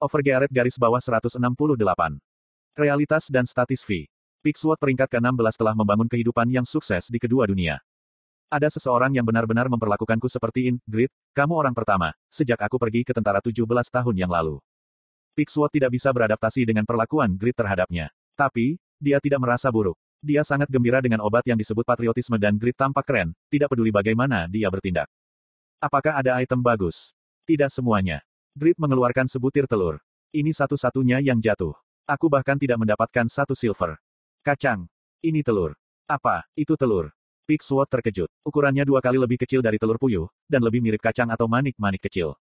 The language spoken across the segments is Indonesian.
Overgearet garis bawah 168. Realitas dan statis V. Pixwood peringkat ke-16 telah membangun kehidupan yang sukses di kedua dunia. Ada seseorang yang benar-benar memperlakukanku seperti in, Grit, kamu orang pertama, sejak aku pergi ke tentara 17 tahun yang lalu. Pixwood tidak bisa beradaptasi dengan perlakuan Grit terhadapnya. Tapi, dia tidak merasa buruk. Dia sangat gembira dengan obat yang disebut patriotisme dan Grit tampak keren, tidak peduli bagaimana dia bertindak. Apakah ada item bagus? Tidak semuanya. Grit mengeluarkan sebutir telur. Ini satu-satunya yang jatuh. Aku bahkan tidak mendapatkan satu silver. Kacang. Ini telur. Apa, itu telur? Pixwood terkejut. Ukurannya dua kali lebih kecil dari telur puyuh, dan lebih mirip kacang atau manik-manik kecil.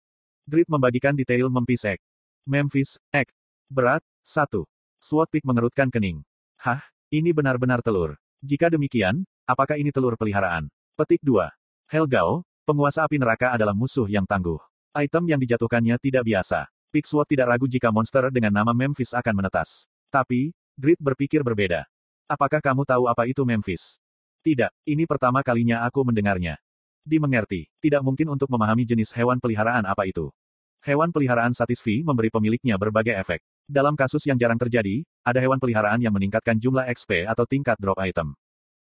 Grit membagikan detail Memphis Egg. Memphis Egg. Berat, satu. Sword Peak mengerutkan kening. Hah, ini benar-benar telur. Jika demikian, apakah ini telur peliharaan? Petik 2. Helgao, penguasa api neraka adalah musuh yang tangguh. Item yang dijatuhkannya tidak biasa. Pixwood tidak ragu jika monster dengan nama Memphis akan menetas. Tapi, Grit berpikir berbeda. Apakah kamu tahu apa itu Memphis? Tidak, ini pertama kalinya aku mendengarnya. Dimengerti, tidak mungkin untuk memahami jenis hewan peliharaan apa itu. Hewan peliharaan satisfi memberi pemiliknya berbagai efek. Dalam kasus yang jarang terjadi, ada hewan peliharaan yang meningkatkan jumlah XP atau tingkat drop item.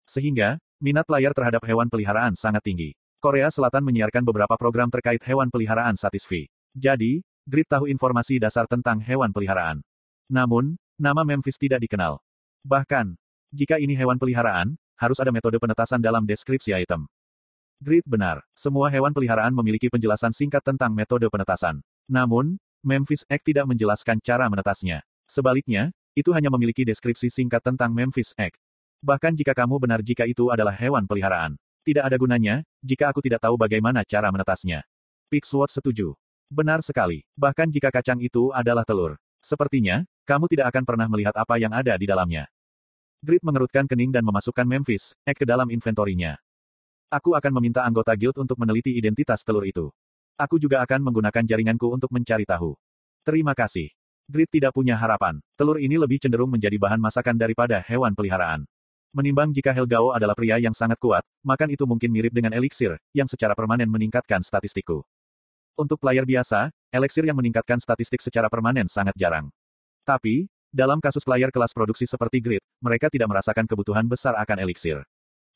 Sehingga, minat layar terhadap hewan peliharaan sangat tinggi. Korea Selatan menyiarkan beberapa program terkait hewan peliharaan satisfi. Jadi, Grid tahu informasi dasar tentang hewan peliharaan. Namun, nama Memphis tidak dikenal. Bahkan, jika ini hewan peliharaan, harus ada metode penetasan dalam deskripsi item. Grid benar, semua hewan peliharaan memiliki penjelasan singkat tentang metode penetasan. Namun, Memphis Egg tidak menjelaskan cara menetasnya. Sebaliknya, itu hanya memiliki deskripsi singkat tentang Memphis Egg. Bahkan jika kamu benar jika itu adalah hewan peliharaan. Tidak ada gunanya, jika aku tidak tahu bagaimana cara menetasnya. Pixwood setuju. Benar sekali, bahkan jika kacang itu adalah telur. Sepertinya, kamu tidak akan pernah melihat apa yang ada di dalamnya. Grid mengerutkan kening dan memasukkan Memphis, Egg ke dalam inventorinya. Aku akan meminta anggota guild untuk meneliti identitas telur itu. Aku juga akan menggunakan jaringanku untuk mencari tahu. Terima kasih. Grid tidak punya harapan. Telur ini lebih cenderung menjadi bahan masakan daripada hewan peliharaan. Menimbang jika Helgao adalah pria yang sangat kuat, makan itu mungkin mirip dengan eliksir, yang secara permanen meningkatkan statistikku. Untuk player biasa, eliksir yang meningkatkan statistik secara permanen sangat jarang. Tapi, dalam kasus player kelas produksi seperti Grid, mereka tidak merasakan kebutuhan besar akan eliksir.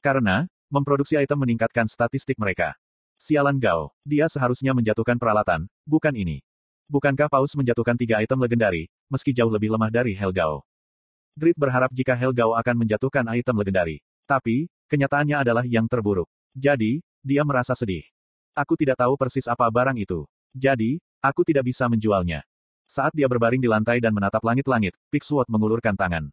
Karena, memproduksi item meningkatkan statistik mereka. Sialan Gao, dia seharusnya menjatuhkan peralatan, bukan ini. Bukankah Paus menjatuhkan tiga item legendari, meski jauh lebih lemah dari Helgao? Grid berharap jika Helgao akan menjatuhkan item legendari. Tapi, kenyataannya adalah yang terburuk. Jadi, dia merasa sedih. Aku tidak tahu persis apa barang itu. Jadi, aku tidak bisa menjualnya. Saat dia berbaring di lantai dan menatap langit-langit, Pixwood mengulurkan tangan.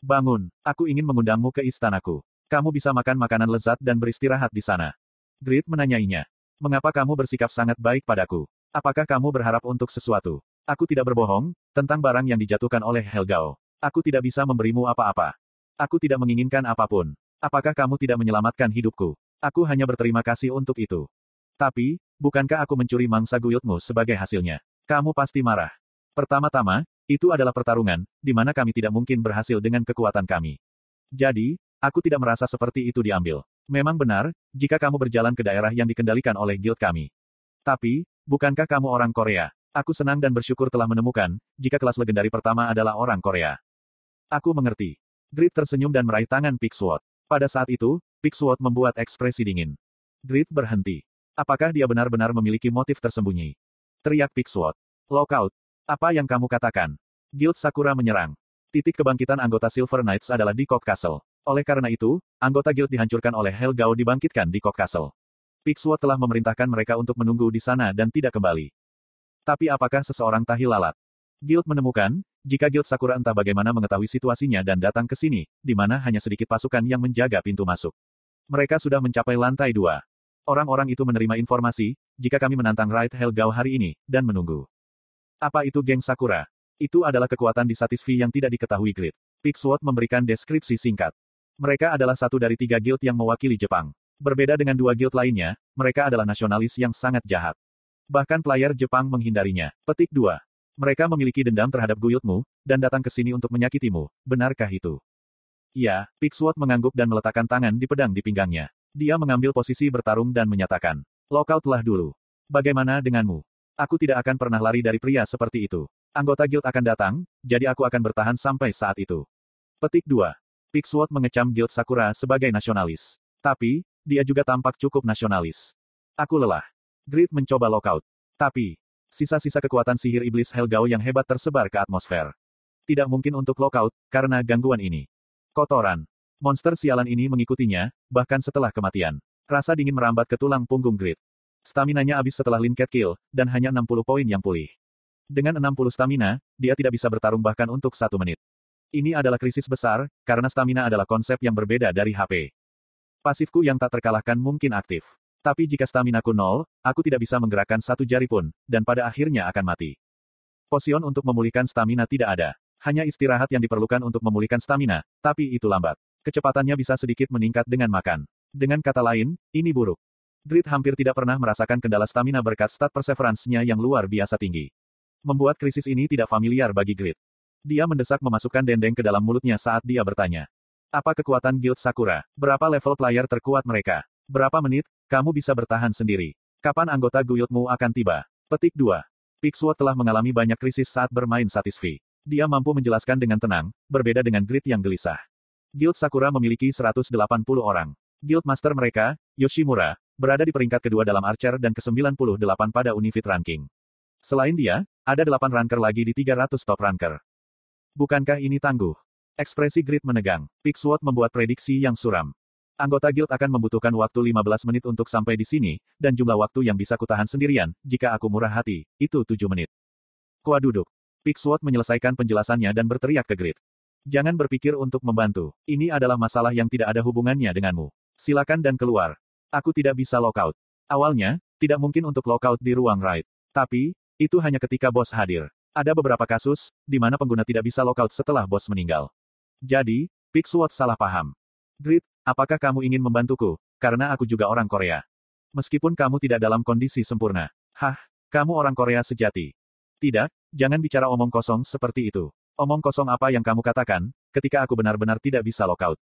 Bangun, aku ingin mengundangmu ke istanaku. Kamu bisa makan makanan lezat dan beristirahat di sana. Grid menanyainya. Mengapa kamu bersikap sangat baik padaku? Apakah kamu berharap untuk sesuatu? Aku tidak berbohong, tentang barang yang dijatuhkan oleh Helgao. Aku tidak bisa memberimu apa-apa. Aku tidak menginginkan apa pun. Apakah kamu tidak menyelamatkan hidupku? Aku hanya berterima kasih untuk itu. Tapi, bukankah aku mencuri mangsa guildmu sebagai hasilnya? Kamu pasti marah. Pertama-tama, itu adalah pertarungan, di mana kami tidak mungkin berhasil dengan kekuatan kami. Jadi, aku tidak merasa seperti itu diambil. Memang benar, jika kamu berjalan ke daerah yang dikendalikan oleh guild kami. Tapi, bukankah kamu orang Korea? Aku senang dan bersyukur telah menemukan, jika kelas legendari pertama adalah orang Korea. Aku mengerti. Grid tersenyum dan meraih tangan Pixwood. Pada saat itu, Pixwood membuat ekspresi dingin. Grid berhenti. Apakah dia benar-benar memiliki motif tersembunyi? Teriak Pixwood. Lockout. Apa yang kamu katakan? Guild Sakura menyerang. Titik kebangkitan anggota Silver Knights adalah di Cock Castle. Oleh karena itu, anggota guild dihancurkan oleh Helgao dibangkitkan di Cock Castle. Pixwood telah memerintahkan mereka untuk menunggu di sana dan tidak kembali. Tapi apakah seseorang tahi lalat? Guild menemukan, jika Guild Sakura entah bagaimana mengetahui situasinya dan datang ke sini, di mana hanya sedikit pasukan yang menjaga pintu masuk. Mereka sudah mencapai lantai dua. Orang-orang itu menerima informasi, jika kami menantang Raid Helgao hari ini, dan menunggu. Apa itu geng Sakura? Itu adalah kekuatan di Satisfi yang tidak diketahui Grid. Pixwood memberikan deskripsi singkat. Mereka adalah satu dari tiga guild yang mewakili Jepang. Berbeda dengan dua guild lainnya, mereka adalah nasionalis yang sangat jahat. Bahkan player Jepang menghindarinya. Petik 2. Mereka memiliki dendam terhadap guildmu, dan datang ke sini untuk menyakitimu. Benarkah itu? Ya, Pixwood mengangguk dan meletakkan tangan di pedang di pinggangnya. Dia mengambil posisi bertarung dan menyatakan, Lockout telah dulu. Bagaimana denganmu? Aku tidak akan pernah lari dari pria seperti itu. Anggota guild akan datang, jadi aku akan bertahan sampai saat itu. Petik 2. Pixwood mengecam guild Sakura sebagai nasionalis. Tapi, dia juga tampak cukup nasionalis. Aku lelah. Grid mencoba lockout. Tapi, sisa-sisa kekuatan sihir iblis Helgao yang hebat tersebar ke atmosfer. Tidak mungkin untuk lockout, karena gangguan ini. Kotoran. Monster sialan ini mengikutinya, bahkan setelah kematian. Rasa dingin merambat ke tulang punggung Grid. Staminanya habis setelah Lin Cat Kill, dan hanya 60 poin yang pulih. Dengan 60 stamina, dia tidak bisa bertarung bahkan untuk satu menit. Ini adalah krisis besar, karena stamina adalah konsep yang berbeda dari HP. Pasifku yang tak terkalahkan mungkin aktif. Tapi jika staminaku nol, aku tidak bisa menggerakkan satu jari pun, dan pada akhirnya akan mati. Posion untuk memulihkan stamina tidak ada. Hanya istirahat yang diperlukan untuk memulihkan stamina, tapi itu lambat. Kecepatannya bisa sedikit meningkat dengan makan. Dengan kata lain, ini buruk. Grid hampir tidak pernah merasakan kendala stamina berkat stat perseverance-nya yang luar biasa tinggi. Membuat krisis ini tidak familiar bagi Grid. Dia mendesak memasukkan dendeng ke dalam mulutnya saat dia bertanya. Apa kekuatan Guild Sakura? Berapa level player terkuat mereka? Berapa menit, kamu bisa bertahan sendiri? Kapan anggota guildmu akan tiba? Petik 2. Pixwood telah mengalami banyak krisis saat bermain Satisfy. Dia mampu menjelaskan dengan tenang, berbeda dengan Grid yang gelisah. Guild Sakura memiliki 180 orang. Guild Master mereka, Yoshimura, berada di peringkat kedua dalam Archer dan ke-98 pada Unifit Ranking. Selain dia, ada 8 ranker lagi di 300 top ranker. Bukankah ini tangguh? Ekspresi Grid menegang. Pixwood membuat prediksi yang suram. Anggota guild akan membutuhkan waktu 15 menit untuk sampai di sini, dan jumlah waktu yang bisa kutahan sendirian, jika aku murah hati, itu 7 menit. Kua duduk. Pixwood menyelesaikan penjelasannya dan berteriak ke Grid. Jangan berpikir untuk membantu. Ini adalah masalah yang tidak ada hubungannya denganmu. Silakan dan keluar. Aku tidak bisa lockout. Awalnya, tidak mungkin untuk lockout di ruang raid. Tapi, itu hanya ketika bos hadir. Ada beberapa kasus, di mana pengguna tidak bisa lockout setelah bos meninggal. Jadi, Pixwood salah paham. Grit, apakah kamu ingin membantuku? Karena aku juga orang Korea. Meskipun kamu tidak dalam kondisi sempurna. Hah, kamu orang Korea sejati. Tidak, jangan bicara omong kosong seperti itu. Omong kosong apa yang kamu katakan, ketika aku benar-benar tidak bisa lockout.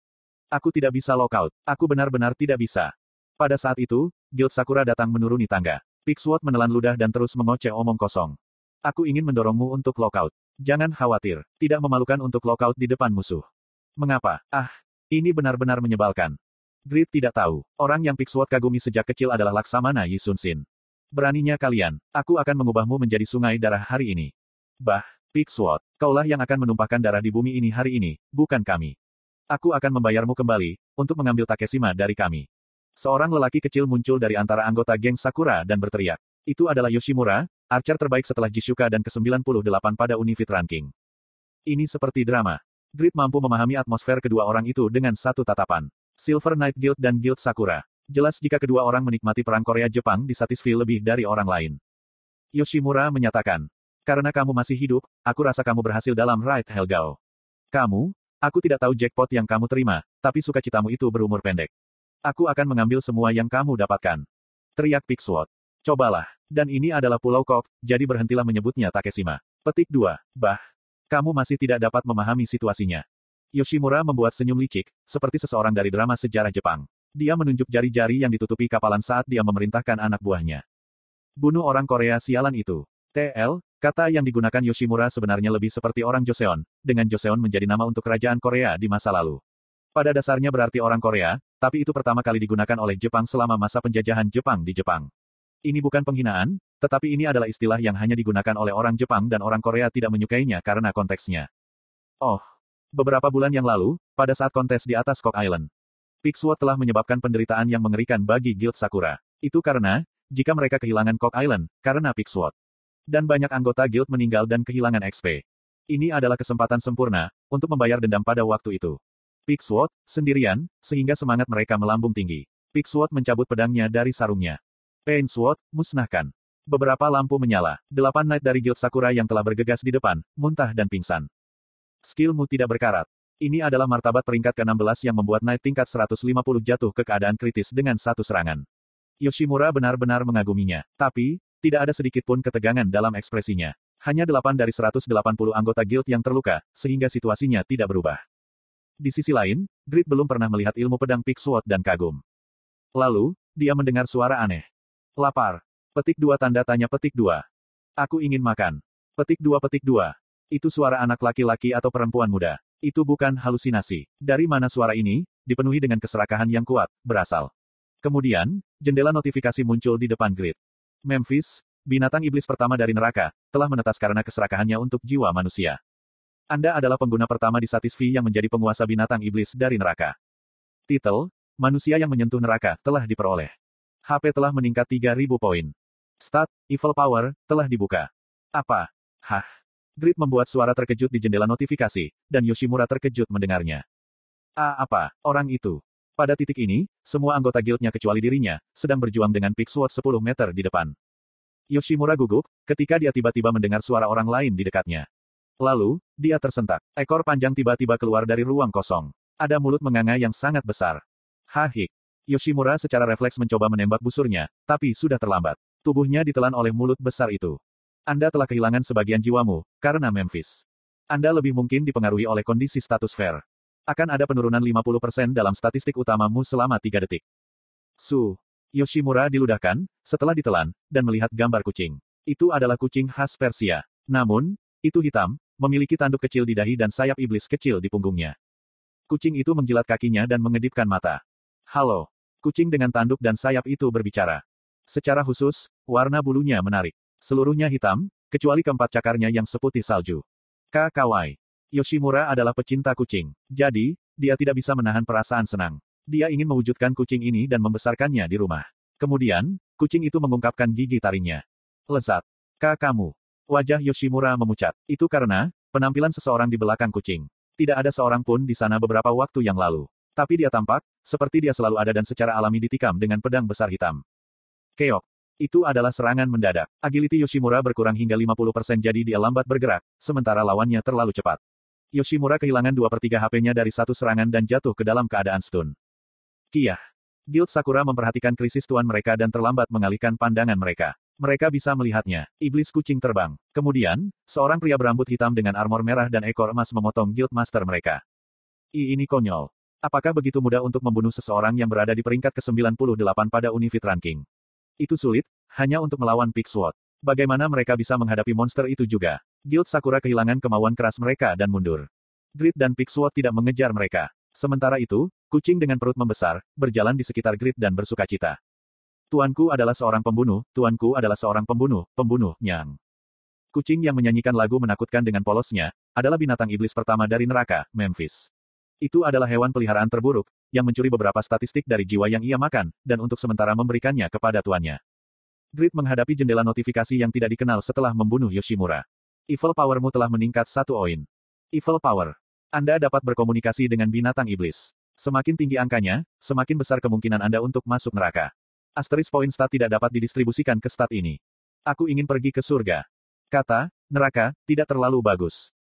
Aku tidak bisa lockout. Aku benar-benar tidak bisa. Pada saat itu, Guild Sakura datang menuruni tangga. Pixwood menelan ludah dan terus mengoceh omong kosong. Aku ingin mendorongmu untuk lockout. Jangan khawatir, tidak memalukan untuk lockout di depan musuh. Mengapa? Ah, ini benar-benar menyebalkan. Grid tidak tahu, orang yang Pixwood kagumi sejak kecil adalah Laksamana Yi Sun Sin. Beraninya kalian, aku akan mengubahmu menjadi sungai darah hari ini. Bah, Pixwood, kaulah yang akan menumpahkan darah di bumi ini hari ini, bukan kami. Aku akan membayarmu kembali, untuk mengambil Takeshima dari kami. Seorang lelaki kecil muncul dari antara anggota geng Sakura dan berteriak. Itu adalah Yoshimura, Archer terbaik setelah Jishuka dan ke-98 pada Unifit Ranking. Ini seperti drama. Grid mampu memahami atmosfer kedua orang itu dengan satu tatapan. Silver Knight Guild dan Guild Sakura. Jelas jika kedua orang menikmati perang Korea-Jepang di Satisfy lebih dari orang lain. Yoshimura menyatakan, karena kamu masih hidup, aku rasa kamu berhasil dalam Right Helgao. Kamu, aku tidak tahu jackpot yang kamu terima, tapi sukacitamu itu berumur pendek. Aku akan mengambil semua yang kamu dapatkan. Teriak Pixwood. Cobalah. Dan ini adalah Pulau Kok, jadi berhentilah menyebutnya Takeshima. Petik 2. Bah. Kamu masih tidak dapat memahami situasinya. Yoshimura membuat senyum licik, seperti seseorang dari drama sejarah Jepang. Dia menunjuk jari-jari yang ditutupi kapalan saat dia memerintahkan anak buahnya. Bunuh orang Korea sialan itu. TL, kata yang digunakan Yoshimura sebenarnya lebih seperti orang Joseon, dengan Joseon menjadi nama untuk kerajaan Korea di masa lalu. Pada dasarnya berarti orang Korea, tapi itu pertama kali digunakan oleh Jepang selama masa penjajahan Jepang di Jepang. Ini bukan penghinaan, tetapi ini adalah istilah yang hanya digunakan oleh orang Jepang dan orang Korea tidak menyukainya karena konteksnya. Oh, beberapa bulan yang lalu, pada saat kontes di atas Cock Island, Pixwood telah menyebabkan penderitaan yang mengerikan bagi Guild Sakura. Itu karena, jika mereka kehilangan Cock Island, karena Pixwood. Dan banyak anggota Guild meninggal dan kehilangan XP. Ini adalah kesempatan sempurna, untuk membayar dendam pada waktu itu. Pixwood, sendirian, sehingga semangat mereka melambung tinggi. Pixwood mencabut pedangnya dari sarungnya. Pain Sword, musnahkan. Beberapa lampu menyala. Delapan knight dari Guild Sakura yang telah bergegas di depan, muntah dan pingsan. Skillmu tidak berkarat. Ini adalah martabat peringkat ke-16 yang membuat knight tingkat 150 jatuh ke keadaan kritis dengan satu serangan. Yoshimura benar-benar mengaguminya. Tapi, tidak ada sedikit pun ketegangan dalam ekspresinya. Hanya delapan dari 180 anggota guild yang terluka, sehingga situasinya tidak berubah. Di sisi lain, Grid belum pernah melihat ilmu pedang Sword dan kagum. Lalu, dia mendengar suara aneh. Lapar. Petik dua tanda tanya petik dua. Aku ingin makan. Petik dua petik dua. Itu suara anak laki-laki atau perempuan muda. Itu bukan halusinasi. Dari mana suara ini, dipenuhi dengan keserakahan yang kuat, berasal. Kemudian, jendela notifikasi muncul di depan grid. Memphis, binatang iblis pertama dari neraka, telah menetas karena keserakahannya untuk jiwa manusia. Anda adalah pengguna pertama di Satisfi yang menjadi penguasa binatang iblis dari neraka. Titel, manusia yang menyentuh neraka, telah diperoleh. HP telah meningkat 3000 poin. Stat, Evil Power, telah dibuka. Apa? Hah? Grid membuat suara terkejut di jendela notifikasi, dan Yoshimura terkejut mendengarnya. Ah apa, orang itu. Pada titik ini, semua anggota guildnya kecuali dirinya, sedang berjuang dengan Pixword 10 meter di depan. Yoshimura gugup, ketika dia tiba-tiba mendengar suara orang lain di dekatnya. Lalu, dia tersentak. Ekor panjang tiba-tiba keluar dari ruang kosong. Ada mulut menganga yang sangat besar. Hahik. Yoshimura secara refleks mencoba menembak busurnya, tapi sudah terlambat. Tubuhnya ditelan oleh mulut besar itu. Anda telah kehilangan sebagian jiwamu, karena Memphis. Anda lebih mungkin dipengaruhi oleh kondisi status fair. Akan ada penurunan 50% dalam statistik utamamu selama 3 detik. Su. Yoshimura diludahkan, setelah ditelan, dan melihat gambar kucing. Itu adalah kucing khas Persia. Namun, itu hitam, memiliki tanduk kecil di dahi dan sayap iblis kecil di punggungnya. Kucing itu menjilat kakinya dan mengedipkan mata. Halo. Kucing dengan tanduk dan sayap itu berbicara. Secara khusus, warna bulunya menarik. Seluruhnya hitam, kecuali keempat cakarnya yang seputih salju. Kakawai. Yoshimura adalah pecinta kucing. Jadi, dia tidak bisa menahan perasaan senang. Dia ingin mewujudkan kucing ini dan membesarkannya di rumah. Kemudian, kucing itu mengungkapkan gigi taringnya. Lezat. Kakamu. Wajah Yoshimura memucat. Itu karena, penampilan seseorang di belakang kucing. Tidak ada seorang pun di sana beberapa waktu yang lalu. Tapi dia tampak, seperti dia selalu ada dan secara alami ditikam dengan pedang besar hitam. Keok. Itu adalah serangan mendadak. Agility Yoshimura berkurang hingga 50% jadi dia lambat bergerak, sementara lawannya terlalu cepat. Yoshimura kehilangan 2 per 3 HP-nya dari satu serangan dan jatuh ke dalam keadaan stun. Kiyah. Guild Sakura memperhatikan krisis tuan mereka dan terlambat mengalihkan pandangan mereka. Mereka bisa melihatnya. Iblis kucing terbang. Kemudian, seorang pria berambut hitam dengan armor merah dan ekor emas memotong Guild Master mereka. I ini konyol. Apakah begitu mudah untuk membunuh seseorang yang berada di peringkat ke-98 pada Unifit Ranking? Itu sulit, hanya untuk melawan Pixword. Bagaimana mereka bisa menghadapi monster itu juga? Guild Sakura kehilangan kemauan keras mereka dan mundur. Grid dan Pixword tidak mengejar mereka. Sementara itu, kucing dengan perut membesar, berjalan di sekitar Grid dan bersuka cita. Tuanku adalah seorang pembunuh, tuanku adalah seorang pembunuh, pembunuh, nyang. Kucing yang menyanyikan lagu menakutkan dengan polosnya, adalah binatang iblis pertama dari neraka, Memphis. Itu adalah hewan peliharaan terburuk, yang mencuri beberapa statistik dari jiwa yang ia makan, dan untuk sementara memberikannya kepada tuannya. Grid menghadapi jendela notifikasi yang tidak dikenal setelah membunuh Yoshimura. Evil powermu telah meningkat satu oin. Evil power. Anda dapat berkomunikasi dengan binatang iblis. Semakin tinggi angkanya, semakin besar kemungkinan Anda untuk masuk neraka. Asteris poin stat tidak dapat didistribusikan ke stat ini. Aku ingin pergi ke surga. Kata, neraka, tidak terlalu bagus.